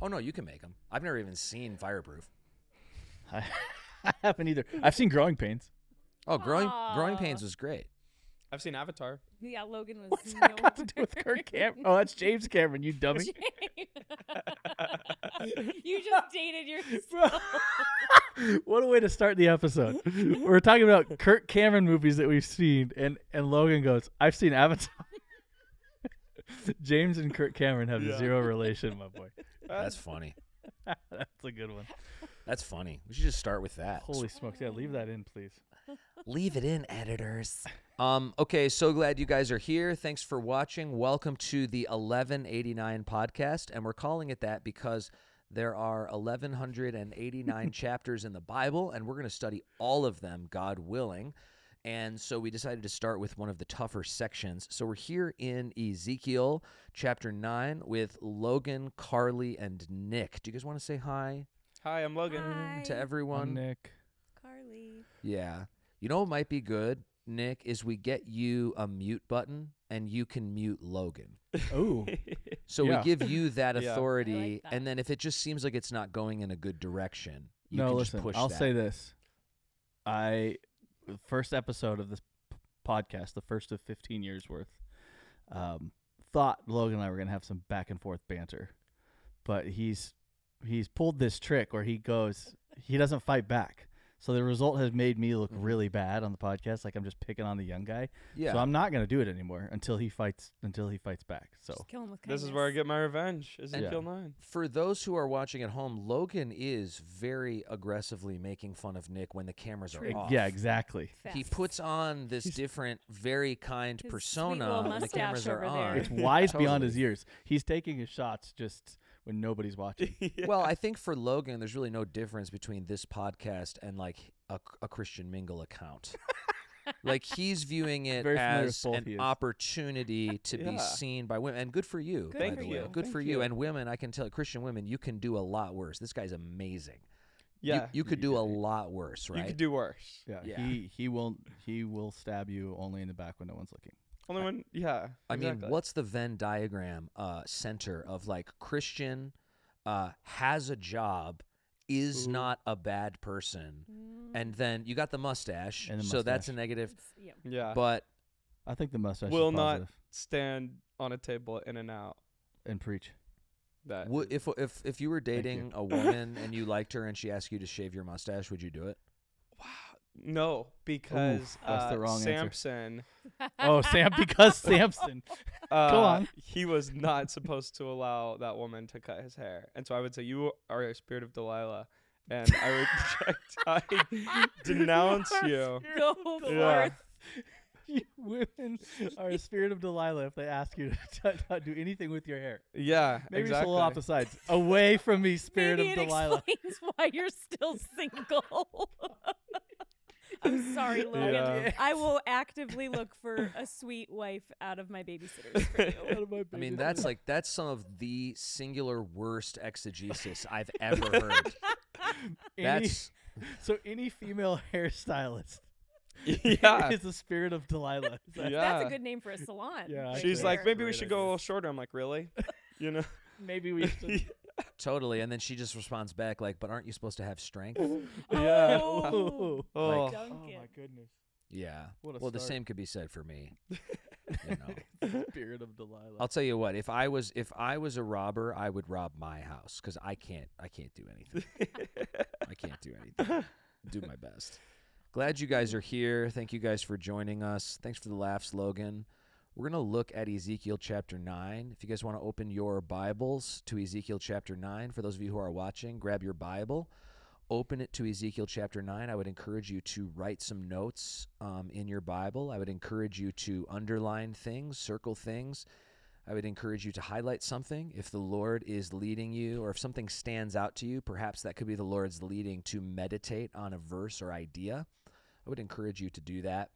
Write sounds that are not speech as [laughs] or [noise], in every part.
Oh no, you can make them. I've never even seen Fireproof. I, [laughs] I haven't either. I've seen Growing Pains. Oh, growing growing pains was great. I've seen Avatar. Yeah, Logan was. What's that got to do with nowhere Kirk Cameron? Oh, that's James Cameron, you dummy. [laughs] you just dated yourself. [laughs] what a way to start the episode. We're talking about Kirk Cameron movies that we've seen, and, and Logan goes, I've seen Avatar. [laughs] James and Kirk Cameron have Yeah. zero relation, my boy. [laughs] That's funny. [laughs] That's a good one. That's funny. We should just start with that. Holy smokes. Yeah, leave that in, please. Leave it in, editors. Um, okay, so glad you guys are here. Thanks for watching. Welcome to the 1189 podcast. And we're calling it that because there are 1189 chapters in the Bible, and we're going to study all of them, God willing. And so we decided to start with one of the tougher sections. So we're here in Ezekiel chapter 9 with Logan, Carley, and Nick. Do you guys want to say hi Hi, I'm Logan. Hi, mm, to everyone? Nick. Carley. Yeah. You know what might be good, Nick, is we get you a mute button and you can mute Logan. Oh, [laughs] So Yeah. we give you that [laughs] Yeah. authority, that. and then if it just seems like it's not going in a good direction, you no, can listen. just push I'll that. say this. I, the first episode of this podcast, the first of 15 years worth, um, thought Logan and I were going to have some back and forth banter. But he's he's pulled this trick where he goes, he doesn't fight back. So the result has made me look Mhm. really bad on the podcast, like I'm just picking on the young guy. Yeah. So I'm not going to do it anymore until he fights until he fights back. So Just kill him with This is where I get my revenge. Ezekiel 9. For those who are watching at home, Logan is very aggressively making fun of Nick when the cameras are off. yeah, exactly. He puts on this He's- different, very kind His sweet persona little when the mustache cameras are over there. on. It's wise [laughs] beyond his years. He's taking his shots just when nobody's watching. [laughs] Well, I think for Logan, there's really no difference between this podcast and like a, a Christian Mingle account. [laughs] like he's viewing it Very as an opportunity to be seen by women, and good for you. Good by Thank the for way. you. Good Thank for you. you. And women, I can tell Christian women, you can do a lot worse. This guy's amazing. You- yeah. you, could do a lot worse, right? You could do worse. Yeah, Yeah. he he will he will stab you only in the back when no one's looking. Only one, yeah. I mean, what's the Venn diagram uh, center of like Christian uh, has a job, is Ooh. not a bad person, Mm, and then you got the mustache, And the so that's a negative. yeah. Yeah. But I think the mustache Will is not- Stand on a table in and out. and preach. That would, if if if you were Thank you. dating a woman and you liked her and she asked you to shave your mustache, would you do it? Wow. No, because that's the uh, wrong. Samson, [laughs] Oh, Sam, because [laughs] Samson. [laughs] uh, on. he was not supposed to allow that woman to cut his hair, and so I would say you are a spirit of Delilah, and I reject. I denounce you. Go Yeah. forth. You women are a spirit of Delilah if they ask you to t- not do anything with your hair. Yeah, Maybe exactly. just a little off the sides. Away from me, spirit Maybe of it Delilah. explains why you're still single. I'm sorry, Logan. Yeah. [laughs] I will actively look for a sweet wife out of my babysitters for you. Out of my I mean, that's like that's some of the singular worst exegesis I've ever heard. [laughs] Any- That's [laughs] so any female hairstylist yeah. is the spirit of Delilah. Is Yeah. That's a good name for a salon. Yeah, right She's think like, maybe we should go a little shorter. I'm like, really? You know? Maybe we should. Totally. And then she just responds back like, "But aren't you supposed to have strength?" [laughs] yeah. Oh. [laughs] Oh. Like- oh Duncan. my goodness. Yeah. What a well, the start. same could be said for me. [laughs] You know. Spirit of Delilah. I'll tell you what. If I was if I was a robber, I would rob my house because I can't I can't do anything. I can't do anything. do my best. Glad you guys are here. Thank you guys for joining us. Thanks for the laughs, Logan. We're going to look at Ezekiel chapter 9. If you guys want to open your Bibles to Ezekiel chapter 9, for those of you who are watching, grab your Bible, open it to Ezekiel chapter 9. I would encourage you to write some notes um, in your Bible. I would encourage you to underline things, circle things. I would encourage you to highlight something if the Lord is leading you, or if something stands out to you. Perhaps that could be the Lord's leading to meditate on a verse or idea. I would encourage you to do that.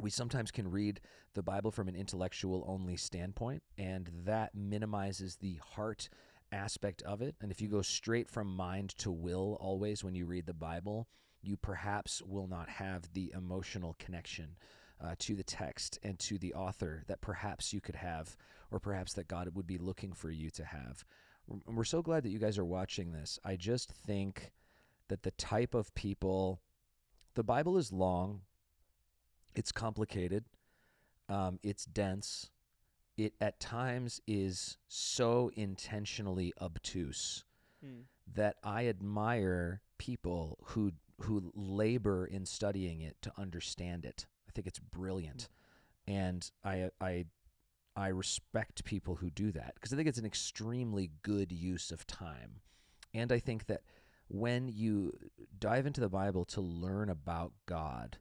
We sometimes can read the Bible from an intellectual only standpoint, and that minimizes the heart aspect of it. And if you go straight from mind to will always when you read the Bible, you perhaps will not have the emotional connection uh, to the text and to the author that perhaps you could have, or perhaps that God would be looking for you to have. we're so glad that you guys are watching this. I just think that the type of people, the Bible is long, it's complicated, um, it's dense, it at times is so intentionally obtuse Hmm. that I admire people who who labor in studying it to understand it. I think it's brilliant, and I I I respect people who do that because I think it's an extremely good use of time, and I think that when you dive into the Bible to learn about God,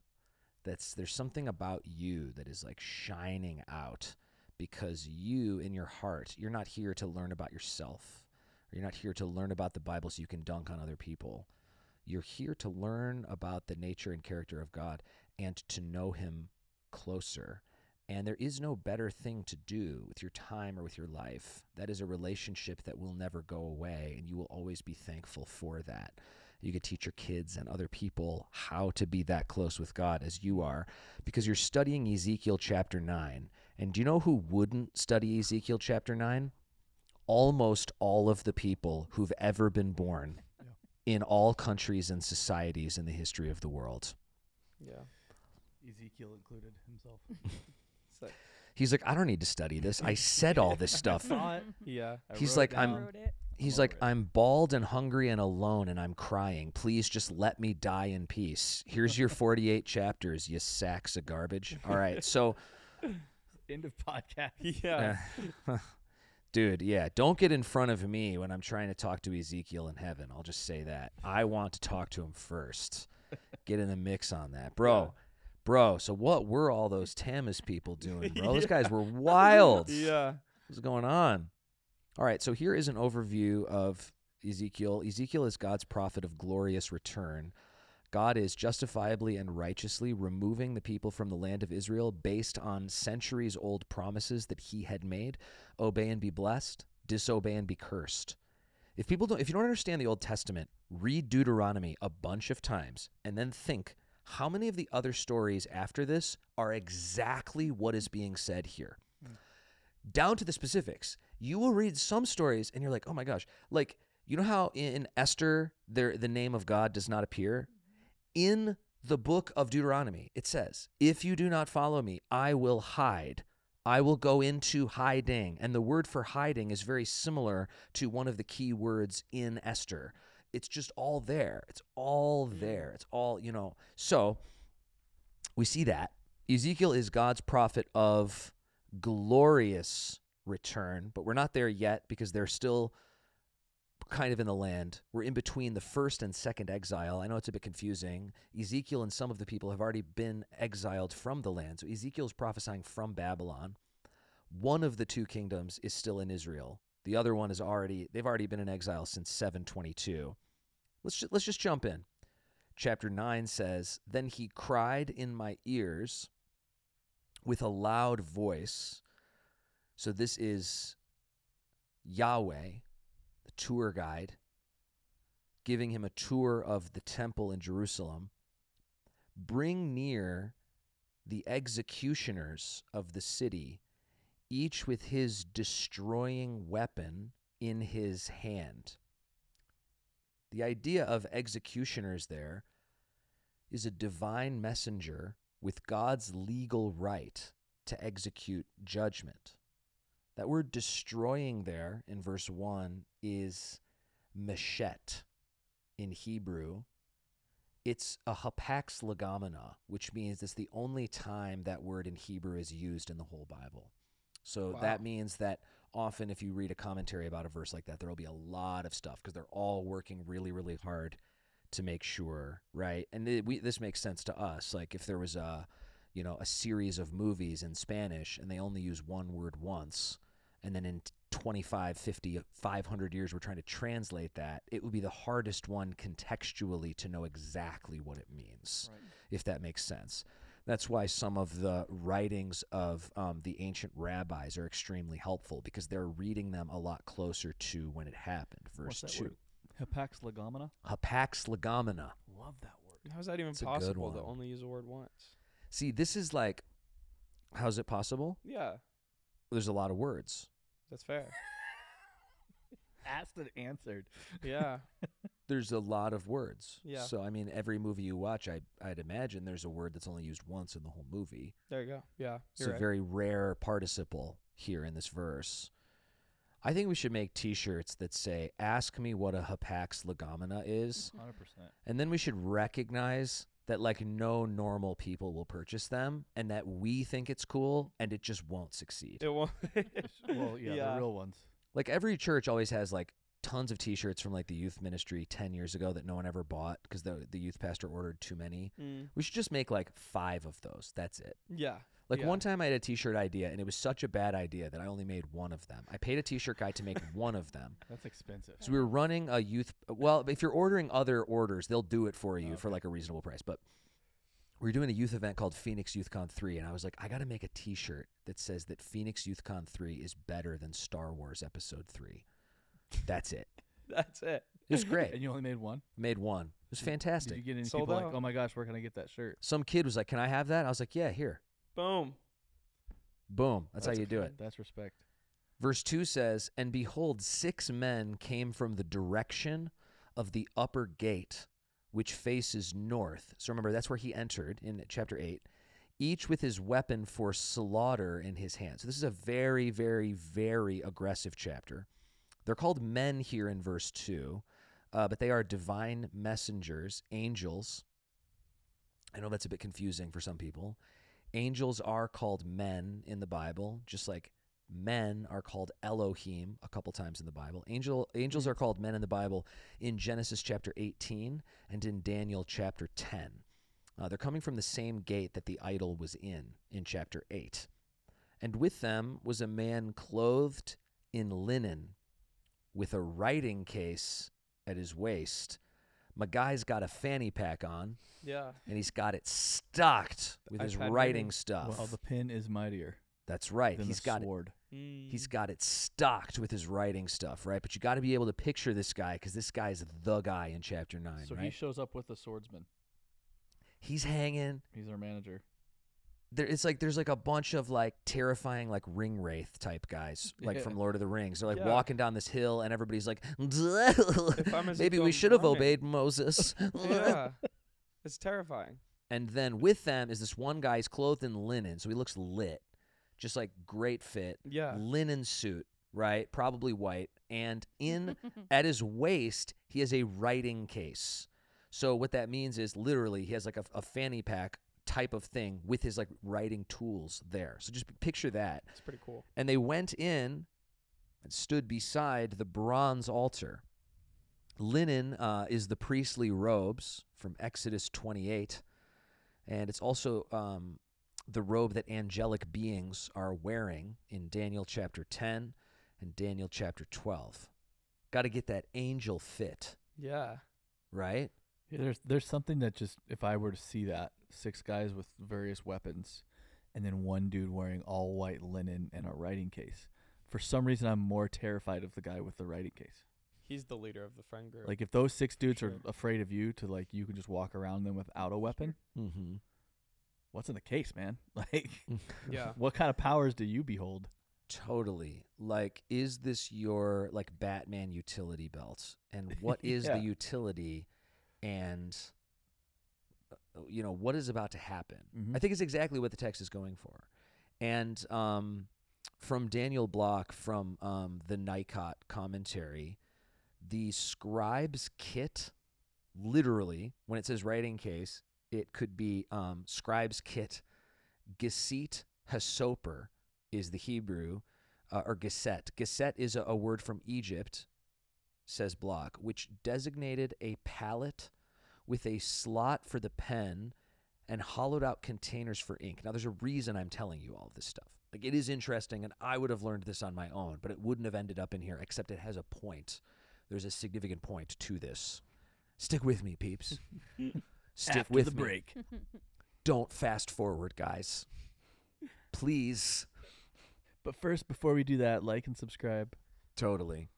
that's there's something about you that is like shining out because you in your heart you're not here to learn about yourself or you're not here to learn about the Bible so you can dunk on other people. You're here to learn about the nature and character of God and to know Him closer. And there is no better thing to do with your time or with your life. That is a relationship that will never go away, and you will always be thankful for that. You could teach your kids and other people how to be that close with God as you are because you're studying Ezekiel chapter 9. And do you know who wouldn't study Ezekiel chapter 9? almost all of the people who've ever been born in all countries and societies in the history of the world. Yeah. Ezekiel included himself. [laughs] So, He's like, I don't need to study this. I said all this stuff. Saw yeah. I He's wrote like, it I'm- Wrote it. He's like, it. I'm bald and hungry and alone and I'm crying. Please just let me die in peace. Here's your [laughs] 48 chapters, you sacks of garbage. All right. [laughs] So, End of podcast. Yeah. uh, [laughs] dude, yeah, don't get in front of me when I'm trying to talk to Ezekiel in heaven. I'll just say that. I want to talk to him first. Get in the mix on that. Bro, bro, so what were all those Tammuz people doing, bro? Those guys were wild. Yeah. What's going on? All right, so here is an overview of Ezekiel. Ezekiel is God's prophet of glorious return. God is justifiably and righteously removing the people from the land of Israel based on centuries old promises that he had made. Obey and be blessed, disobey and be cursed. If people don't if you don't understand the Old Testament, read Deuteronomy a bunch of times and then think how many of the other stories after this are exactly what is being said here hmm. down to the specifics. You will read some stories and you're like, oh my gosh, like you know how in Esther there the name of God does not appear mm-hmm. in the book of Deuteronomy. It says, "If you do not follow me, I will hide. I will go into hiding." And the word for hiding is very similar to one of the key words in Esther. It's just all there. It's all mm. there. It's all, you know. So, we see that Ezekiel is God's prophet of glorious return, but we're not there yet because they're still kind of in the land. We're in between the first and second exile. I know it's a bit confusing. Ezekiel and some of the people have already been exiled from the land. So Ezekiel's prophesying from Babylon. One of the two kingdoms is still in Israel. The other one is already they've already been in exile since 722. Let's let's just jump in. Chapter 9 says, "Then he cried in my ears with a loud voice." So this is Yahweh, the tour guide, giving him a tour of the temple in Jerusalem. Bring near the executioners of the city, each with his destroying weapon in his hand. The idea of executioners there is a divine messenger with God's legal right to execute judgment. That word destroying there in verse 1 is meshet in Hebrew. It's a hapax legomena, which means it's the only time that word in Hebrew is used in the whole Bible. So that means that often if you read a commentary about a verse like that, there will be a lot of stuff because they're all working really, really hard to make sure, right? And it, we, this makes sense to us. Like if there was a, you know, a series of movies in Spanish and they only use one word once, and then in 25, 50, 500 years we're trying to translate that, it would be the hardest one contextually to know exactly what it means, if that makes sense. That's why some of the writings of um, the ancient rabbis are extremely helpful because they're reading them a lot closer to when it happened. Verse What's that 2. word? Hapax legomena. Hapax legomena. Love that word. How's that even It's possible to only use a word once? See, this is like, how's it possible? Yeah, There's a lot of words. that's fair. [laughs] asked and answered. Yeah. [laughs] There's a lot of words. Yeah. So I mean, every movie you watch, I I'd imagine there's a word that's only used once in the whole movie. There you go. Yeah. It's You're a right. very rare participle here in this verse. I think we should make T-shirts that say "Ask me what a hapax legomena is," Hundred percent. and then we should recognize that like no normal people will purchase them, and that we think it's cool, and it just won't succeed. It won't. [laughs] Well, yeah, Yeah. the real ones. like every church always has like tons of T-shirts from like the youth ministry ten years ago that no one ever bought because the the youth pastor ordered too many. Mm, We should just make like five of those. That's it. yeah. Like Yeah. one time I had a t-shirt idea and it was such a bad idea that I only made one of them. I paid a t-shirt guy to make one of them. [laughs] That's expensive. So we were running a youth well, if you're ordering other orders, they'll do it for you for like a reasonable price. But we were doing a youth event called Phoenix YouthCon 3 and I was like, I got to make a t-shirt that says that Phoenix YouthCon 3 is better than Star Wars episode 3. That's it. [laughs] That's it. It was great. And you only made one. Made one. It was Did fantastic. you get any Sold people like, out. oh my gosh, where can I get that shirt? Some kid was like, "Can I have that?" I was like, "Yeah, here." Boom. Boom. That's, how you do it. That's respect. Verse 2 says, And behold, six men came from the direction of the upper gate, which faces north. So remember, that's where he entered in chapter 8, each with his weapon for slaughter in his hand. So this is a very, very, very aggressive chapter. They're called men here in verse 2, uh, but they are divine messengers, angels. I know that's a bit confusing for some people. Angels are called men in the Bible, just like men are called Elohim a couple times in the Bible. Angel angels are called men in the Bible in Genesis chapter 18 and in Daniel chapter 10. Uh, they're coming from the same gate that the idol was in in chapter 8. And with them was a man clothed in linen with a writing case at his waist. My guy's got a fanny pack on Yeah. and he's got it stocked with his iPad writing mini. stuff. Well, the pin is mightier That's right. than He's the got it sword. He's Mm. got it stocked with his writing stuff, right? But you got to be able to picture this guy because this guy's the guy in chapter nine, So he right? shows up with the swordsman. He's hanging. He's our manager. There, it's like there's like a bunch of like terrifying like ring wraith type guys, like Yeah. from Lord of the Rings. They're like Yeah. walking down this hill, and everybody's like, [laughs] maybe we should have obeyed Moses. [laughs] yeah. It's terrifying. And then with them is this one guy. He's clothed in linen, so he looks lit, just like great fit. Yeah. linen suit, right? Probably white. And in [laughs] at his waist, he has a writing case. So what that means is literally he has like a, a fanny pack type of thing with his like writing tools there. So just picture that. It's pretty cool. And they went in and stood beside the bronze altar. Linen uh, is the priestly robes from Exodus 28. And it's also um, the robe that angelic beings are wearing in Daniel chapter 10 and Daniel chapter 12. Got to get that angel fit, Yeah. right? Yeah, there's there's something that just if I were to see that six guys with various weapons, and then one dude wearing all white linen and a writing case. For some reason, I'm more terrified of the guy with the writing case. He's the leader of the friend group. Like if those six dudes Sure. are afraid of you, to like you can just walk around them without a weapon. Mm-hmm. What's in the case, man? [laughs] Like, [laughs] yeah. what kind of powers do you behold? Totally. Like, is this your like Batman utility belt? And what [laughs] is Yeah. the utility? And uh, you know what is about to happen? Mhm. I think it's exactly what the text is going for. And um, from Daniel Block from um, the NICOT commentary, the scribe's kit, literally, when it says writing case, it could be um, scribe's kit. Gesit hasoper is the Hebrew, uh, or geset. Geset is a, a word from Egypt, says Block, which designated a palette with a slot for the pen and hollowed out containers for ink. Now, there's a reason I'm telling you all of this stuff. Like, it is interesting, and I would have learned this on my own, but it wouldn't have ended up in here, except it has a point. There's a significant point to this. Stick with me, peeps. [laughs] Stick After with the me. break. [laughs] Don't fast forward, guys. Please. But first, before we do that, like and subscribe. Totally.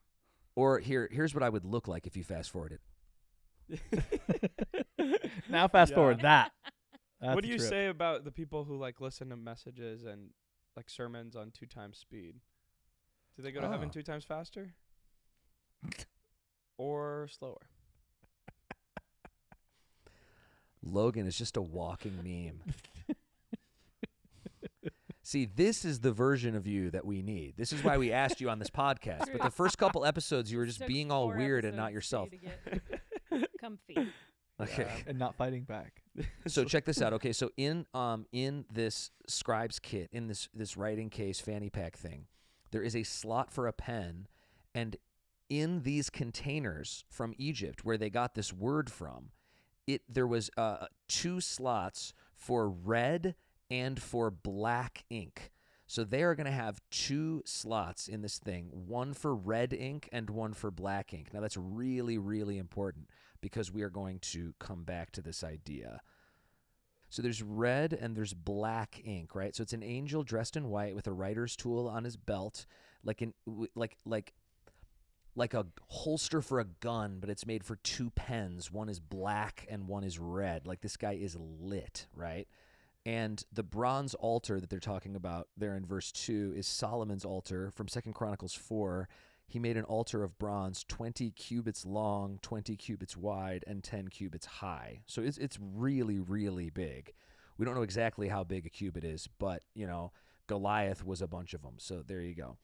Or here, here's what I would look like if you fast forwarded. [laughs] now, fast Yeah. forward that. [laughs] That's what do a you trip. say about the people who like listen to messages and like sermons on two times speed? Do they go to heaven Oh. two times faster? or slower. Logan is just a walking meme. [laughs] See, this is the version of you that we need. This is why we asked you on this podcast. But the first couple episodes, you were just Took being all weird and not yourself. you [laughs] comfy. Okay. and not fighting back. so check this out. Okay, so in um in this scribe's kit, in this this writing case fanny pack thing, there is a slot for a pen, and in these containers from Egypt where they got this word from, it there was uh two slots for red and for black ink. So they are going to have two slots in this thing, one for red ink and one for black ink. Now that's really really important because we are going to come back to this idea. So there's red and there's black ink, right? So it's an angel dressed in white with a writer's tool on his belt, like an like like like a holster for a gun, but it's made for two pens. One is black and one is red. Like this guy is lit, right? And the bronze altar that they're talking about there in verse 2 is Solomon's altar from Second Chronicles 4. He made an altar of bronze 20 cubits long, 20 cubits wide, and 10 cubits high. So it's, it's really, really big. We don't know exactly how big a cubit is, but, you know, Goliath was a bunch of them. So there you go.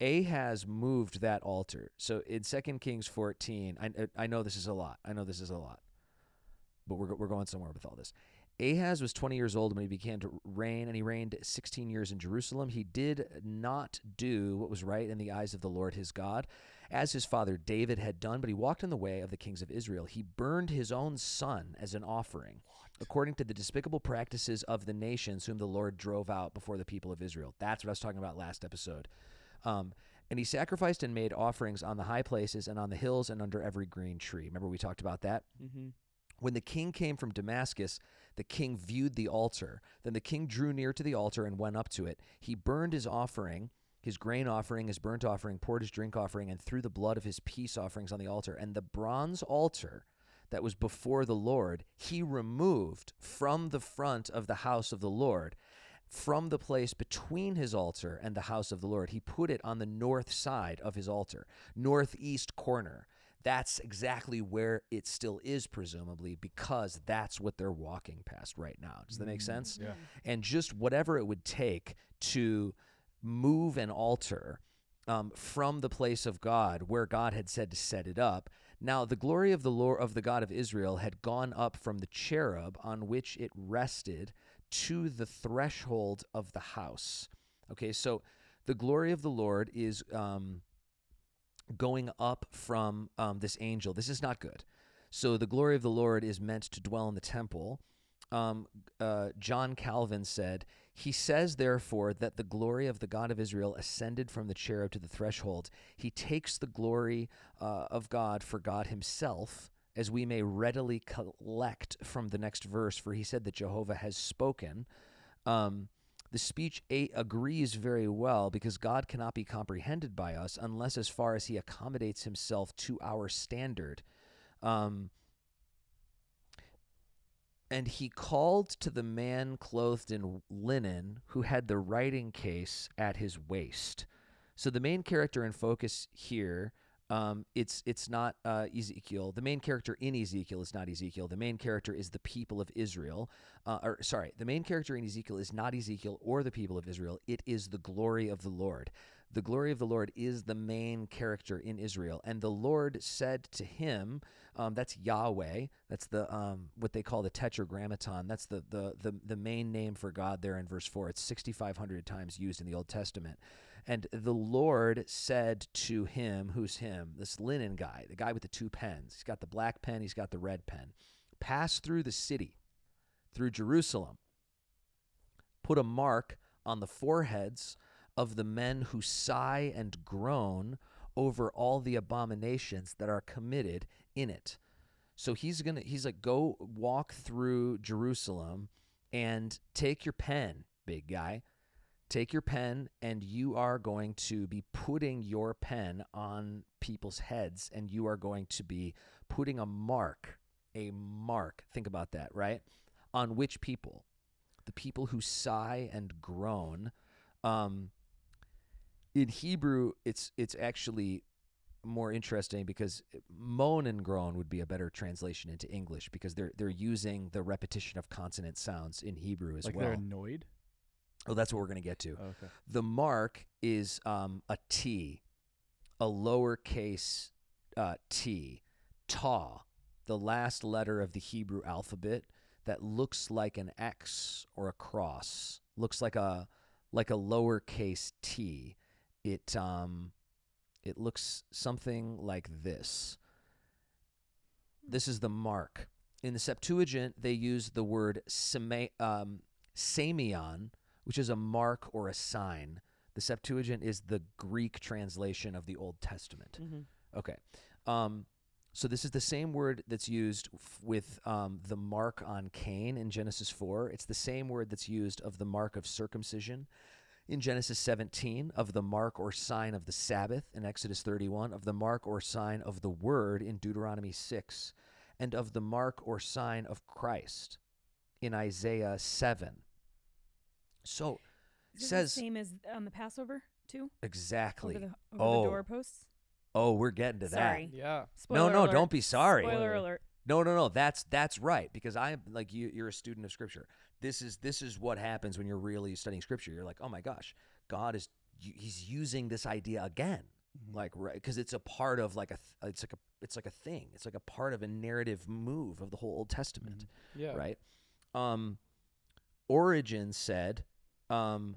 Ahaz moved that altar. So in 2 Kings 14, I, I know this is a lot. I know this is a lot. But we're, we're going somewhere with all this. Ahaz was 20 years old when he began to reign, and he reigned 16 years in Jerusalem. He did not do what was right in the eyes of the Lord his God, as his father David had done, but he walked in the way of the kings of Israel. He burned his own son as an offering, according to the despicable practices of the nations whom the Lord drove out before the people of Israel. That's what I was talking about last episode. Um, and he sacrificed and made offerings on the high places and on the hills and under every green tree. Remember, we talked about that? Mm-hmm. When the king came from Damascus, the king viewed the altar. Then the king drew near to the altar and went up to it. He burned his offering, his grain offering, his burnt offering, poured his drink offering, and threw the blood of his peace offerings on the altar. And the bronze altar that was before the Lord, he removed from the front of the house of the Lord. From the place between his altar and the house of the Lord, he put it on the north side of his altar, northeast corner that's exactly where it still is, presumably, because that's what they're walking past right now. Does that make sense? Yeah. And just whatever it would take to move an altar um, from the place of God where God had said to set it up. Now the glory of the Lord of the God of Israel had gone up from the cherub on which it rested to the threshold of the house. Okay, so the glory of the Lord is um, going up from um, this angel. This is not good. So the glory of the Lord is meant to dwell in the temple. Um, uh, John Calvin said, He says, therefore, that the glory of the God of Israel ascended from the cherub to the threshold. He takes the glory uh, of God for God Himself, as we may readily collect from the next verse, for He said that Jehovah has spoken. Um, the speech eight agrees very well because God cannot be comprehended by us unless as far as he accommodates himself to our standard. Um, and he called to the man clothed in linen who had the writing case at his waist. So the main character in focus here, um, it's it's not uh, Ezekiel. The main character in Ezekiel is not Ezekiel. The main character is the people of Israel. Uh, or sorry, the main character in Ezekiel is not Ezekiel or the people of Israel. It is the glory of the Lord. The glory of the Lord is the main character in Israel. And the Lord said to him, um, that's Yahweh. That's the um, what they call the Tetragrammaton. That's the, the the the main name for God there in verse four. It's sixty five hundred times used in the Old Testament. And the Lord said to him, who's him? This linen guy, the guy with the two pens. He's got the black pen. He's got the red pen. Pass through the city, through Jerusalem. Put a mark on the foreheads of the men who sigh and groan over all the abominations that are committed in it. So he's going to he's like go walk through Jerusalem and take your pen, big guy. Take your pen and you are going to be putting your pen on people's heads and you are going to be putting a mark, a mark. Think about that, right? On which people? The people who sigh and groan. Um, in Hebrew, it's it's actually more interesting because moan and groan would be a better translation into English because they're they're using the repetition of consonant sounds in Hebrew as like well. they're annoyed. Oh, that's what we're going to get to. Okay. The mark is um, a T, a lowercase uh, t, ta, the last letter of the Hebrew alphabet that looks like an X or a cross, looks like a like a lowercase t. It um, it looks something like this. This is the mark. In the Septuagint, they use the word seme, um, samion, which is a mark or a sign. The Septuagint is the Greek translation of the Old Testament. Mm-hmm. Okay. Um, so this is the same word that's used f- with um, the mark on Cain in Genesis 4. It's the same word that's used of the mark of circumcision in Genesis 17, of the mark or sign of the Sabbath in Exodus 31, of the mark or sign of the word in Deuteronomy 6, and of the mark or sign of Christ in Isaiah 7. So Is it says the same as on the Passover too? exactly. Over the over Oh, the doorposts. Oh, we're getting to that. Sorry. Yeah. Spoiler no, alert. don't be sorry. Spoiler alert. No, no, no. That's that's right because I'm like you. You're a student of Scripture. This is this is what happens when you're really studying Scripture. You're like, oh my gosh, God is He's using this idea again, like right because it's a part of like a it's like a it's like a thing. It's like a part of a narrative move of the whole Old Testament, Yeah. right? Um, Origen said, um,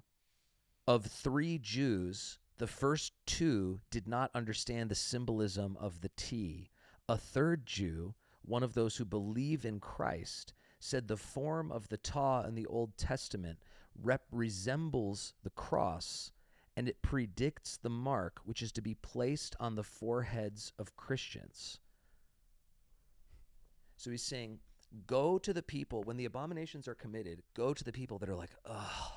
of three Jews, the first two did not understand the symbolism of the T. A third Jew, one of those who believe in Christ, said the form of the Ta in the Old Testament resembles the cross and it predicts the mark which is to be placed on the foreheads of Christians. So he's saying, go to the people, when the abominations are committed, go to the people that are like, ugh,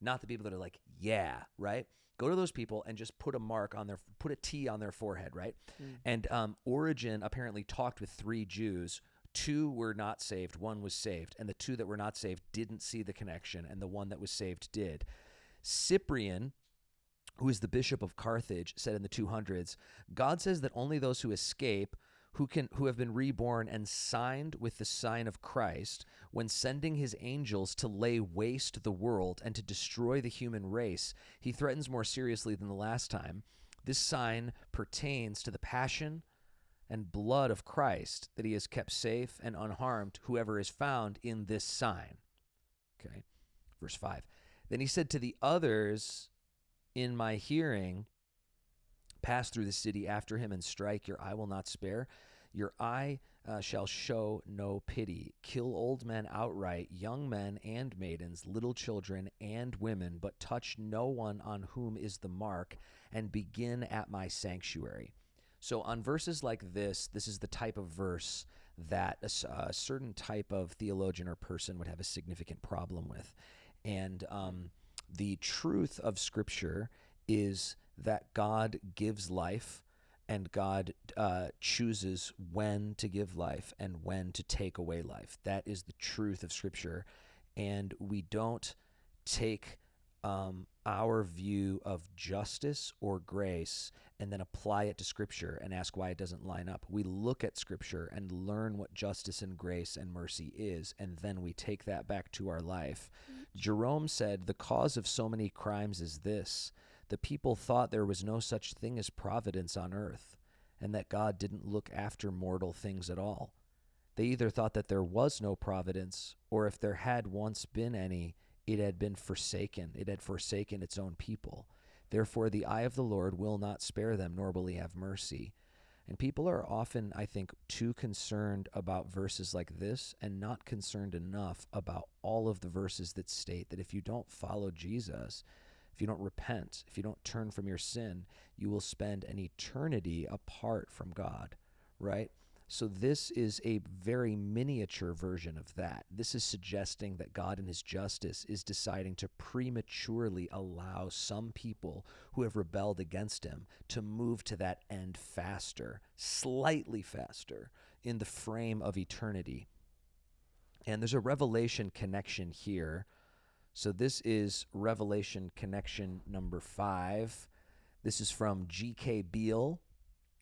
not the people that are like, yeah, right? Go to those people and just put a mark on their, put a T on their forehead, right? Mm. And um, Origen apparently talked with three Jews. Two were not saved, one was saved. And the two that were not saved didn't see the connection, and the one that was saved did. Cyprian, who is the bishop of Carthage, said in the 200s God says that only those who escape, who can who have been reborn and signed with the sign of Christ, when sending his angels to lay waste the world and to destroy the human race, he threatens more seriously than the last time. This sign pertains to the passion and blood of Christ that he has kept safe and unharmed whoever is found in this sign. Okay. Verse 5. Then he said to the others in my hearing, Pass through the city after him and strike, your eye will not spare. Your eye uh, shall show no pity. Kill old men outright, young men and maidens, little children and women, but touch no one on whom is the mark, and begin at my sanctuary. So, on verses like this, this is the type of verse that a certain type of theologian or person would have a significant problem with. And um, the truth of Scripture is that God gives life and God uh, chooses when to give life and when to take away life. That is the truth of Scripture. And we don't take um, our view of justice or grace and then apply it to Scripture and ask why it doesn't line up. We look at Scripture and learn what justice and grace and mercy is, and then we take that back to our life. Jerome said, The cause of so many crimes is this the people thought there was no such thing as providence on earth, and that God didn't look after mortal things at all. They either thought that there was no providence, or if there had once been any, it had been forsaken. It had forsaken its own people. Therefore, the eye of the Lord will not spare them, nor will he have mercy. And people are often, I think, too concerned about verses like this and not concerned enough about all of the verses that state that if you don't follow Jesus, if you don't repent, if you don't turn from your sin, you will spend an eternity apart from God, right? So, this is a very miniature version of that. This is suggesting that God, in His justice, is deciding to prematurely allow some people who have rebelled against Him to move to that end faster, slightly faster, in the frame of eternity. And there's a revelation connection here. So, this is Revelation connection number five. This is from G.K. Beale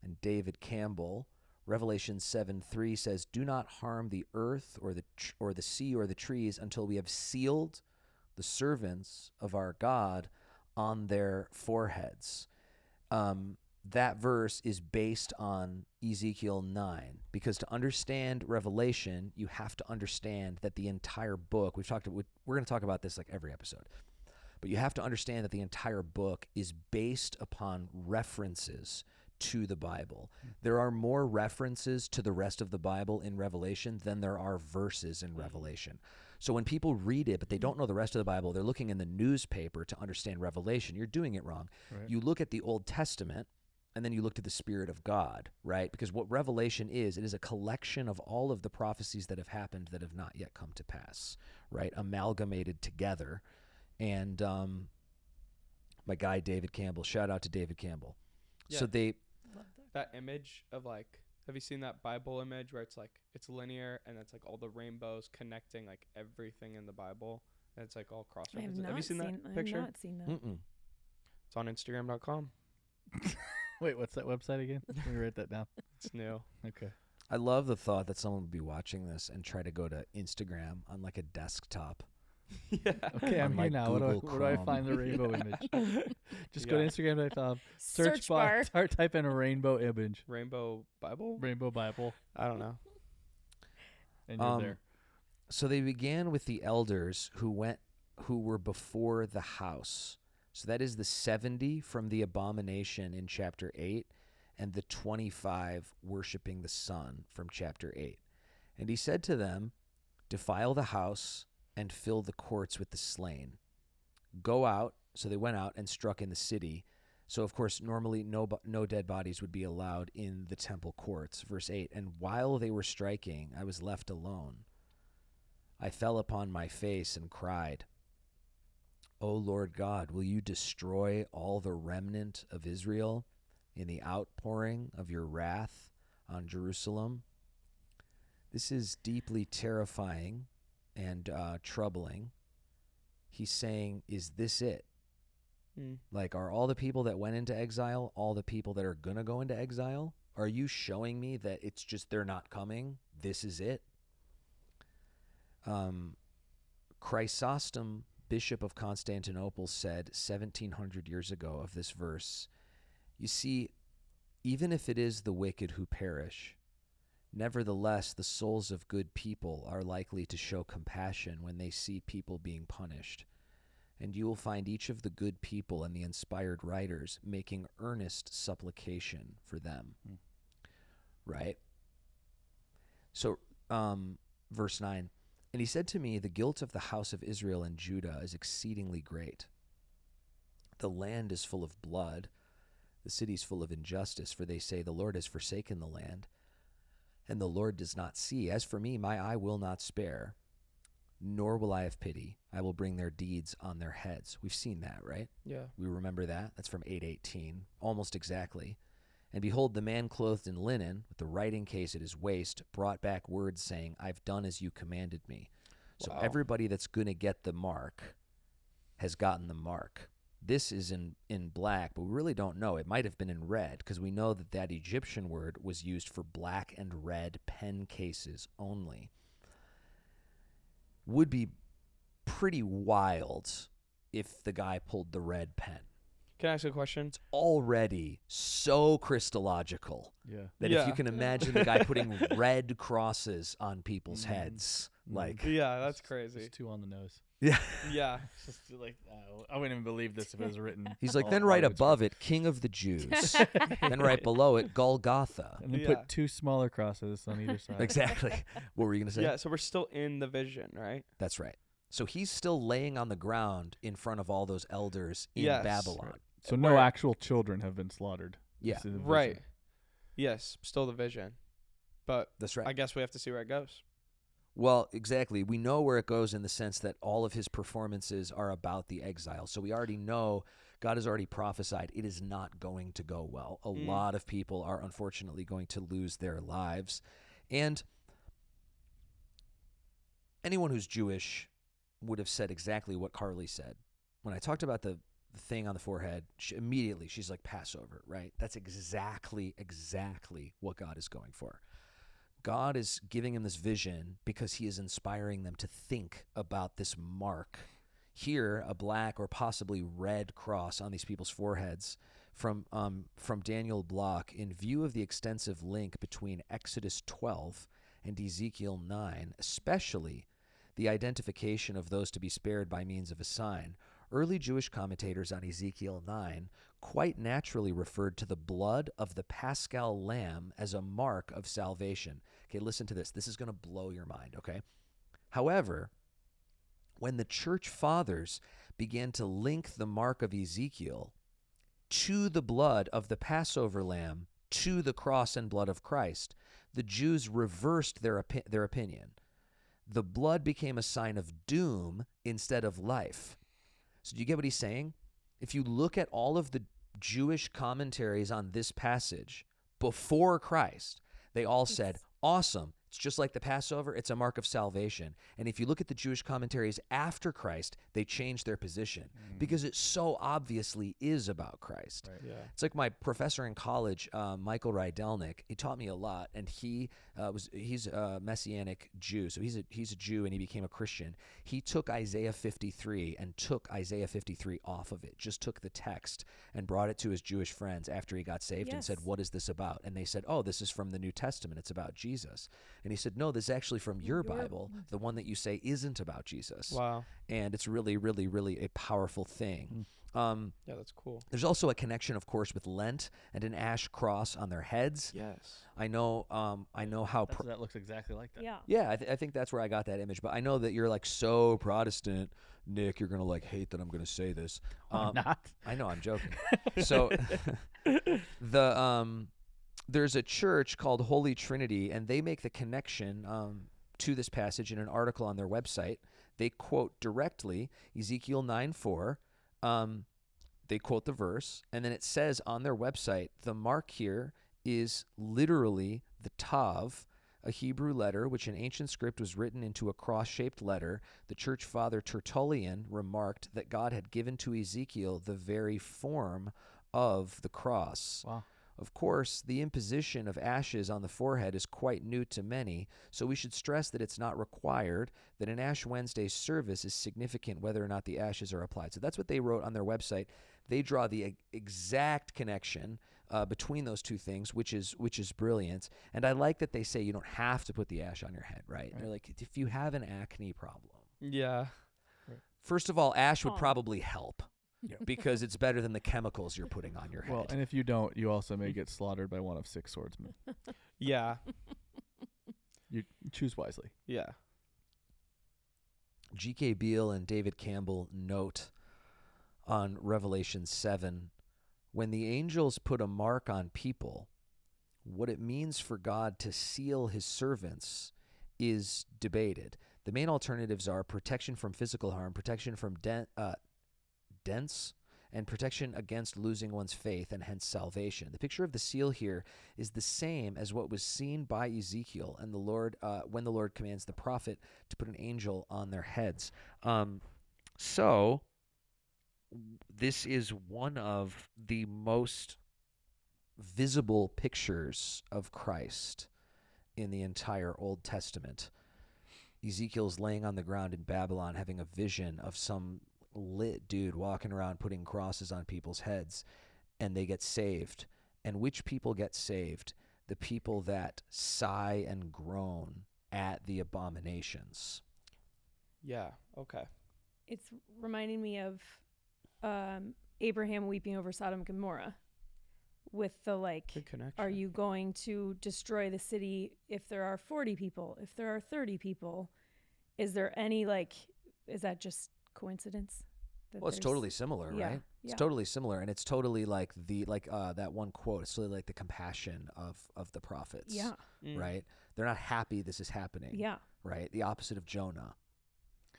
and David Campbell. Revelation 7 3 says, Do not harm the earth or the, tr- or the sea or the trees until we have sealed the servants of our God on their foreheads. Um, that verse is based on Ezekiel 9 because to understand Revelation, you have to understand that the entire book, we've talked we're going to talk about this like every episode. But you have to understand that the entire book is based upon references to the Bible. Hmm. There are more references to the rest of the Bible in Revelation than there are verses in hmm. Revelation. So when people read it, but they hmm. don't know the rest of the Bible, they're looking in the newspaper to understand Revelation. You're doing it wrong. Right. You look at the Old Testament and then you look to the Spirit of God, right? Because what Revelation is, it is a collection of all of the prophecies that have happened that have not yet come to pass, right? Amalgamated together. And um, my guy, David Campbell, shout out to David Campbell. So they, that. that image of like have you seen that bible image where it's like it's linear and it's like all the rainbows connecting like everything in the bible and it's like all cross I have have you seen, seen, that I picture have not seen that. mm-mm. it's on instagram.com [laughs] Wait, what's that website again? Let me write that down. [laughs] it's new Okay. I love the thought that someone would be watching this and try to go to Instagram on like a desktop. [laughs] yeah Okay, I'm here like, now. What do, I, where do I find the rainbow [laughs] image? Just go to Yeah. Instagram.com, search, Search bar, bar. start type in a rainbow image, rainbow bible rainbow Bible, i don't know and you're Um, there. So they began with the elders who went who were before the house. So that is the 70 from the abomination in chapter 8 and the 25 worshiping the sun from chapter 8. And he said to them, defile the house and fill the courts with the slain. Go out, so they went out and struck in the city. So of course normally no no dead bodies would be allowed in the temple courts. Verse 8, and while they were striking, I was left alone. I fell upon my face and cried, O Lord God, will you destroy all the remnant of Israel in the outpouring of your wrath on Jerusalem? This is deeply terrifying and uh, troubling. He's saying, Is this it? Mm. Like, are all the people that went into exile all the people that are going to go into exile? Are you showing me that it's just they're not coming? This is it? Um, Chrysostom, Bishop of Constantinople, said 1700 years ago of this verse You see, even if it is the wicked who perish, nevertheless the souls of good people are likely to show compassion when they see people being punished. And you will find each of the good people and the inspired writers making earnest supplication for them. Hmm. Right? So, um, verse 9 And he said to me, The guilt of the house of Israel and Judah is exceedingly great. The land is full of blood, the city is full of injustice, for they say, The Lord has forsaken the land, and the Lord does not see. As for me, my eye will not spare, nor will I have pity. I will bring their deeds on their heads. We've seen that, right? yeah We remember that. That's from 818, almost exactly. And behold, the man clothed in linen, with the writing case at his waist, brought back words saying, I've done as you commanded me. So Wow. everybody that's going to get the mark has gotten the mark. This is in, in black, but we really don't know. It might have been in red because we know that that Egyptian word was used for black and red pen cases only. Would be pretty wild if the guy pulled the red pen. Can i ask a question It's already so Christological Yeah. that if you can imagine the guy putting [laughs] red crosses on people's Mhm. heads, Mhm. like yeah that's crazy It's two on the nose. yeah, [laughs] yeah [laughs] just like uh, I wouldn't even believe this if it was written. he's like then right above it, King of the Jews, then right below it, Golgotha. And then Yeah. put two smaller crosses on either side. Exactly. what were you gonna say? yeah so we're still in the vision right That's right. So he's still laying on the ground in front of all those elders in Yes. Babylon. So no Where- actual children have been slaughtered. Yeah, This is the right yes still the vision but that's right. i guess we have to see where it goes Well, exactly. We know where it goes in the sense that all of his performances are about the exile. So we already know God has already prophesied it is not going to go well. A Mm. lot of people are unfortunately going to lose their lives. And anyone who's Jewish would have said exactly what Carley said. When I talked about the thing on the forehead, she, immediately she's like Passover, right? That's exactly exactly what God is going for. God is giving him this vision because he is inspiring them to think about this mark. Here, a black or possibly red cross on these people's foreheads from um, from Daniel Block in view of the extensive link between Exodus 12 and Ezekiel 9, especially the identification of those to be spared by means of a sign. Early Jewish commentators on Ezekiel 9 quite naturally referred to the blood of the Paschal lamb as a mark of salvation. Okay, listen to this. This is going to blow your mind, okay? However, when the church fathers began to link the mark of Ezekiel to the blood of the Passover lamb, to the cross and blood of Christ, the Jews reversed their, opi- their opinion. The blood became a sign of doom instead of life. So, do you get what he's saying? If you look at all of the Jewish commentaries on this passage before Christ, they all said, awesome. It's just like the Passover, it's a mark of salvation. And if you look at the Jewish commentaries after Christ, they change their position because it so obviously is about Christ. Yeah. It's like my professor in college, uh, Michael Rydelnik. He taught me a lot, and he uh, was he's a messianic Jew, so he's a he's a Jew, and he became a Christian. He took Isaiah 53 and took Isaiah 53 off of it, just took the text and brought it to his Jewish friends after he got saved, and said, "What is this about?" And they said, "Oh, this is from the New Testament. It's about Jesus." And he said, "No, this is actually from your, Your- Bible, the one that you say isn't about Jesus." Wow. And it's really, really, really a powerful thing. Um, Yeah, that's cool. there's also a connection, of course, with Lent and an ash cross on their heads. Yes. I know. Um, I know how. Pro- that looks exactly like that. Yeah. yeah, I, th- I think that's where I got that image. But I know that you're like so Protestant, Nick. You're gonna like hate that I'm gonna say this. I'm Um, not. I know. I'm joking. [laughs] so [laughs] the um, there's a church called Holy Trinity, and they make the connection um, to this passage in an article on their website. They quote directly Ezekiel 9 4. Um, they quote the verse, and then it says on their website the mark here is literally the Tav, a Hebrew letter which in ancient script was written into a cross shaped letter. The church father Tertullian remarked that God had given to Ezekiel the very form of the cross. Wow. Of course, the imposition of ashes on the forehead is quite new to many, so we should stress that it's not required, that an Ash Wednesday service is significant whether or not the ashes are applied. So that's what they wrote on their website. They draw the e- exact connection uh, between those two things, which is which is brilliant. And I like that they say you don't have to put the ash on your head, right? They're like, if you have an acne problem, Yeah. first of all, ash would Aw. probably help Yeah. because it's better than the chemicals you're putting on your head. Well, and if you don't, you also may get slaughtered by one of six swordsmen. [laughs] Yeah. You choose wisely. Yeah. G.K. Beale and David Campbell note on Revelation 7 when the angels put a mark on people, what it means for God to seal his servants is debated. The main alternatives are protection from physical harm, protection from den- uh, dents, and protection against losing one's faith and hence salvation. The picture of the seal here is the same as what was seen by Ezekiel and the Lord uh, when the Lord commands the prophet to put an angel on their heads. Um, so this is one of the most visible pictures of Christ in the entire Old Testament. Ezekiel's laying on the ground in Babylon having a vision of some lit dude walking around putting crosses on people's heads and they get saved. And which people get saved? The people that sigh and groan at the abominations. Yeah. Okay. It's reminding me of um, Abraham weeping over Sodom and Gomorrah with the like, Good connection. are you going to destroy the city if there are 40 people? If there are 30 people? Is there any like, is that just coincidence? That Well, it's totally similar, yeah, right? It's totally similar, and it's totally like the like uh, that one quote. It's totally like the compassion of of the prophets, Yeah. Mm. right? They're not happy this is happening, Yeah. right? The opposite of Jonah.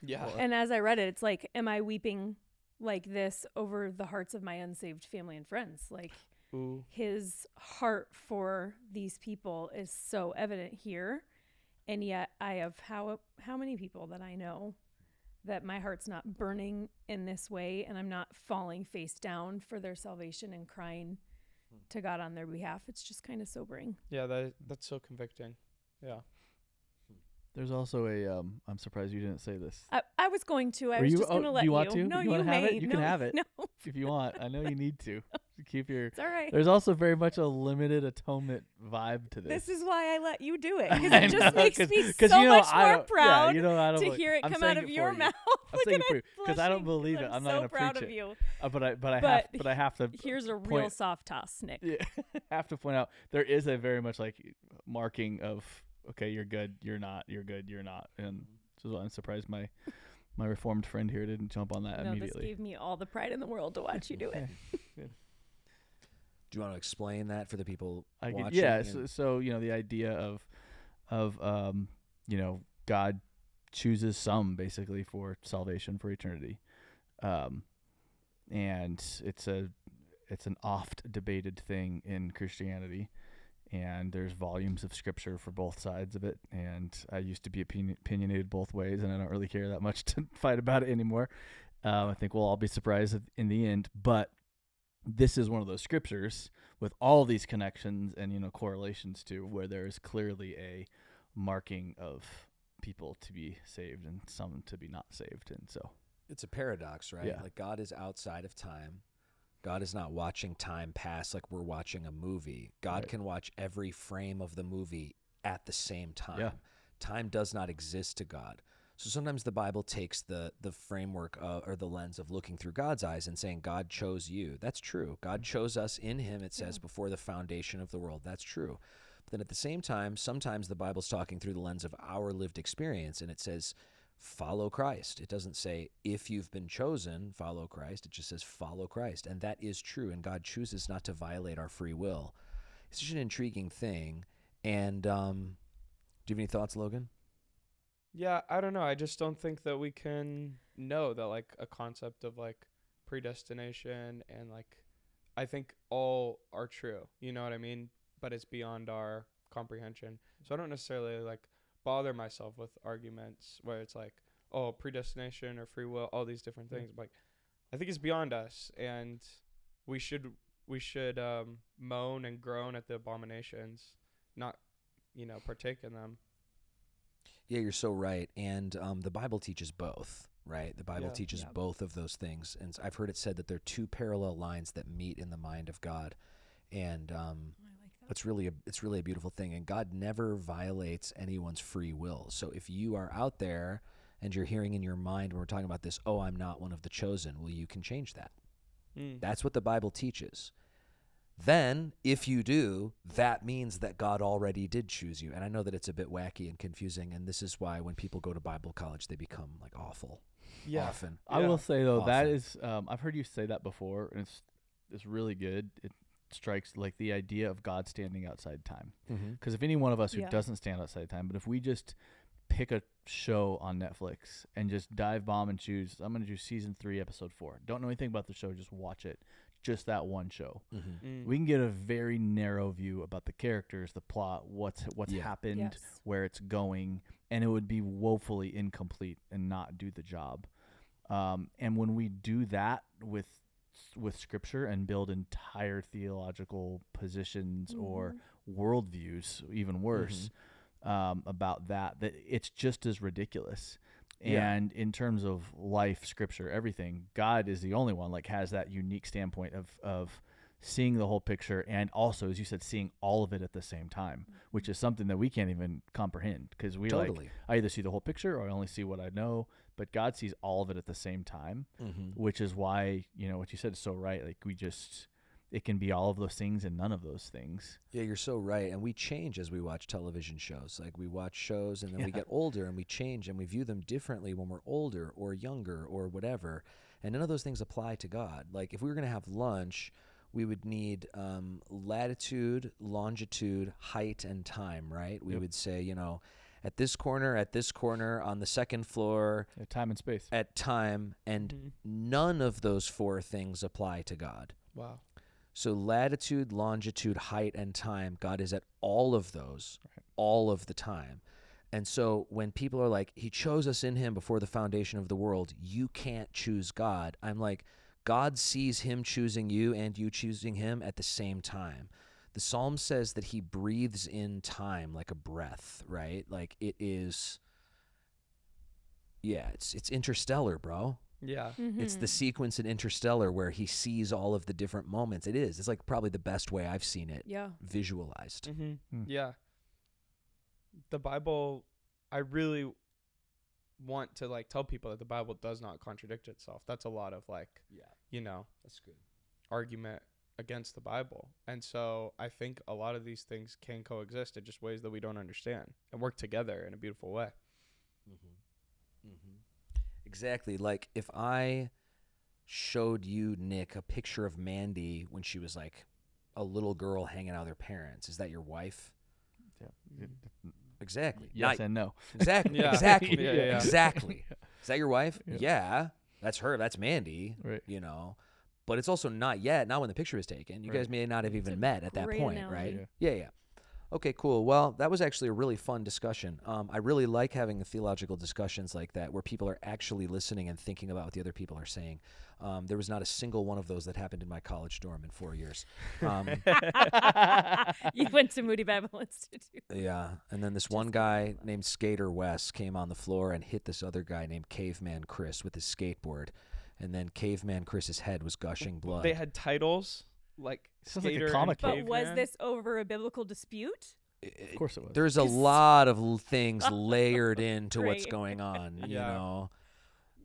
Yeah. And as I read it, it's like, am I weeping like this over the hearts of my unsaved family and friends? Like, Ooh. his heart for these people is so evident here. And yet, I have how how many people that I know that my heart's not burning in this way and I'm not falling face down for their salvation and crying to God on their behalf. It's just kind of sobering. Yeah, that that's so convicting. Yeah. There's also a. Um, I'm surprised you didn't say this. I, I was going to. I Were was you- just oh, going to let you want to? No, You you, wanna have may. it? You can have it. [laughs] No, if you want, I know you need to [laughs] keep your. it's all right. There's also very much a limited atonement vibe to this. This is why I let you do it [laughs] because it just know, makes 'cause- me 'cause so you know much I more proud yeah, you know I don't to believe- hear it I'm come out of your you. mouth. I'm saying it for you I'm 'cause I don't believe it. I'm I'm not so gonna proud preach of it. you. Uh, but I but I But have but I have to [laughs] Here's a real point- soft toss, Nick. [laughs] yeah, have to point out there is a very much like marking of okay you're good you're not you're good you're not and so I'm surprised my my reformed friend here didn't jump on that No, this gave me all the pride in the world to watch you do it. Do you want to explain that for the people I could, watching? yeah. So, so you know the idea of of um you know God chooses some basically for salvation for eternity, um, and it's a it's an oft debated thing in Christianity, and there's volumes of scripture for both sides of it. And I used to be opinion- opinionated both ways, and I don't really care that much [laughs] to fight about it anymore. Um, I think we'll all be surprised in the end, but this is one of those scriptures with all these connections and you know correlations to where there is clearly a marking of people to be saved and some to be not saved and so it's a paradox, right? Yeah. Like God is outside of time. God is not watching time pass like we're watching a movie. God Right. can watch every frame of the movie at the same time. Yeah. Time does not exist to God. So sometimes the Bible takes the the framework uh, or the lens of looking through God's eyes and saying God chose you. That's true. God chose us in him it says before the foundation of the world. That's true. But then at the same time, sometimes the Bible's talking through the lens of our lived experience and it says follow Christ. It doesn't say if you've been chosen, follow Christ. It just says follow Christ. And that is true. And God chooses not to violate our free will. It's such an intriguing thing. And um, do you have any thoughts, Logan? Yeah, I don't know. I just don't think that we can know that like a concept of like predestination and like I think all are true. You know what I mean? But it's beyond our comprehension. So I don't necessarily like bother myself with arguments where it's like, oh, predestination or free will, all these different things. Like I think it's beyond us and we should we should um moan and groan at the abominations, not, you know, partake in them. Yeah, you're so right. And um, the Bible teaches both, right? The Bible Yeah. teaches Yeah. both of those things. And I've heard it said that there are two parallel lines that meet in the mind of God. And um, I like it's really a it's really a beautiful thing. And God never violates anyone's free will. So if you are out there and you're hearing in your mind when we're talking about this, oh, I'm not one of the chosen, well, you can change that. Mm. That's what the Bible teaches. Then, if you do, that means that God already did choose you. And I know that it's a bit wacky and confusing, and this is why when people go to Bible college, they become like awful yeah. often. I Yeah. will say though that Often. is um, I've heard you say that before and it's it's really good it strikes like the idea of God standing outside time Mm-hmm. because if any one of us who Yeah. doesn't stand outside time but if we just pick a show on Netflix and just dive bomb and choose I'm gonna do season three episode four don't know anything about the show just watch it just that one show Mm-hmm. Mm. we can get a very narrow view about the characters the plot what's what's Yeah. happened Yes. where it's going, and it would be woefully incomplete and not do the job. Um, and when we do that with with scripture and build entire theological positions or Mhm. worldviews, even worse, um, about that, that it's just as ridiculous. Yeah. And in terms of life, scripture, everything, God is the only one like has that unique standpoint of of seeing the whole picture and also, as you said, seeing all of it at the same time, which is something that we can't even comprehend because we like I either see the whole picture or I only see what I know. But God sees all of it at the same time, mm-hmm. which is why you know what you said is so right. Like we just it can be all of those things and none of those things. Yeah, you're so right. And we change as we watch television shows. Like we watch shows and then we get older and we change and we view them differently when we're older or younger or whatever. And none of those things apply to God. Like if we were going to have lunch, we would need um, latitude, longitude, height, and time, right? We Yep. would say, you know, at this corner, at this corner, on the second floor, Yeah, time and space. at time, and Mhm. none of those four things apply to God. Wow. So latitude, longitude, height, and time, God is at all of those Right. all of the time. And so when people are like, He chose us in Him before the foundation of the world, you can't choose God. I'm like, God sees Him choosing you and you choosing Him at the same time. The Psalm says that He breathes in time like a breath, right? Like it is. Yeah, it's it's interstellar, bro. Yeah. It's the Mhm. sequence in Interstellar where he sees all of the different moments. It is. It's like probably the best way I've seen it yeah. visualized. Mm-hmm. Hmm. Yeah. The Bible, I really want to like tell people that the Bible does not contradict itself. That's a lot of like, Yeah, you know, that's good. argument against the Bible. And so I think a lot of these things can coexist in just ways that we don't understand and work together in a beautiful way. Mm-hmm. Mm-hmm. Exactly. Like if I showed you, Nick, a picture of Mandy when she was like a little girl hanging out with her parents, is that your wife? Yeah. Exactly. Yes Not- and no. exactly. [laughs] Yeah. Exactly. [laughs] Yeah, yeah, yeah. Exactly. [laughs] Is that your wife? Yeah. Yeah. That's her. That's Mandy. Right. You know. But it's also not yet, not when the picture was taken. You guys may not have It's even met at that point, analogy. right? Yeah, yeah. Okay, cool. Well, that was actually a really fun discussion. Um, I really like having theological discussions like that where people are actually listening and thinking about what the other people are saying. Um, there was not a single one of those that happened in my college dorm in four years. Um, [laughs] you went to Moody Bible [laughs] Institute. yeah, and then this Just one kidding. guy named Skater Wes came on the floor and hit this other guy named Caveman Chris with his skateboard, and then Caveman Chris's head was gushing blood. They had titles like Sounds like a Skater and comic book. But was Caveman. this over a biblical dispute? Of course it was. There's a lot of l- things [laughs] layered into what's Great. going on. [laughs] You Yeah. know,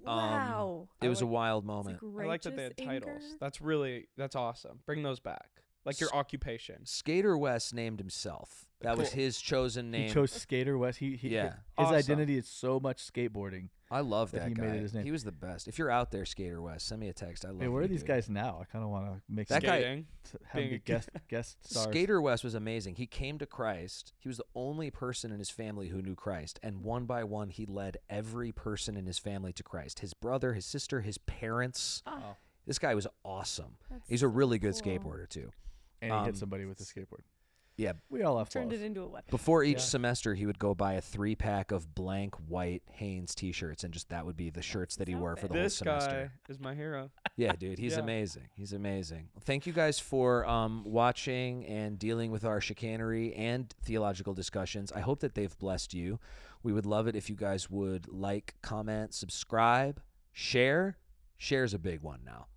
Um, Wow. it I was a like- wild moment. I like that they had righteous titles. anger. That's really that's awesome. Bring those back. Like your S- occupation. Skater West named himself. That was Cool. his chosen name. He chose Skater West. He, he Yeah. His Awesome. identity is so much skateboarding. I love that that he guy. made it his name. He was the best. If you're out there, Skater West, send me a text. I love. Hey, where you, are these dude. guys now? I kind of want to make That some, guy- Skating. t- have them being be a- guest [laughs] guest stars. Skater West was amazing. He came to Christ. He was the only person in his family who knew Christ. And one by one, he led every person in his family to Christ his brother, his sister, his parents. Oh, This guy was awesome. that's He's a really good cool. skateboarder, too. And he um, hit somebody with a skateboard. Yeah. We all have Turned flaws. it into a weapon. Before each Yeah. semester, he would go buy a three pack of blank white Hanes t shirts, and just that would be the shirts that he wore for the whole This semester. guy is my hero. Yeah, dude, he's Yeah. amazing. He's amazing. Thank you guys for um, watching and dealing with our chicanery and theological discussions. I hope that they've blessed you. We would love it if you guys would like, comment, subscribe, share. Share's a big one now,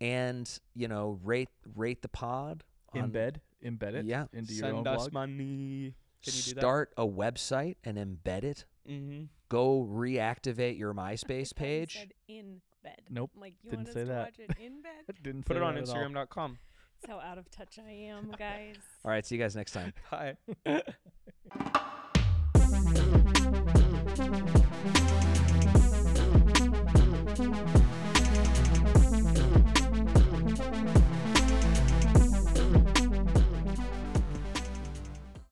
and you know, rate rate the pod. On- Embed, embed it Yeah. into your Send own us blog. money. Can you do that? Start a website and embed it. Mm-hmm. Go reactivate your MySpace [laughs] page. said in bed. Nope, I'm like you didn't want us say to that. watch it in [laughs] bed? Didn't Put say it on that at all. Instagram.com. That's how out of touch I am, [laughs] guys. All right, see you guys next time. Bye.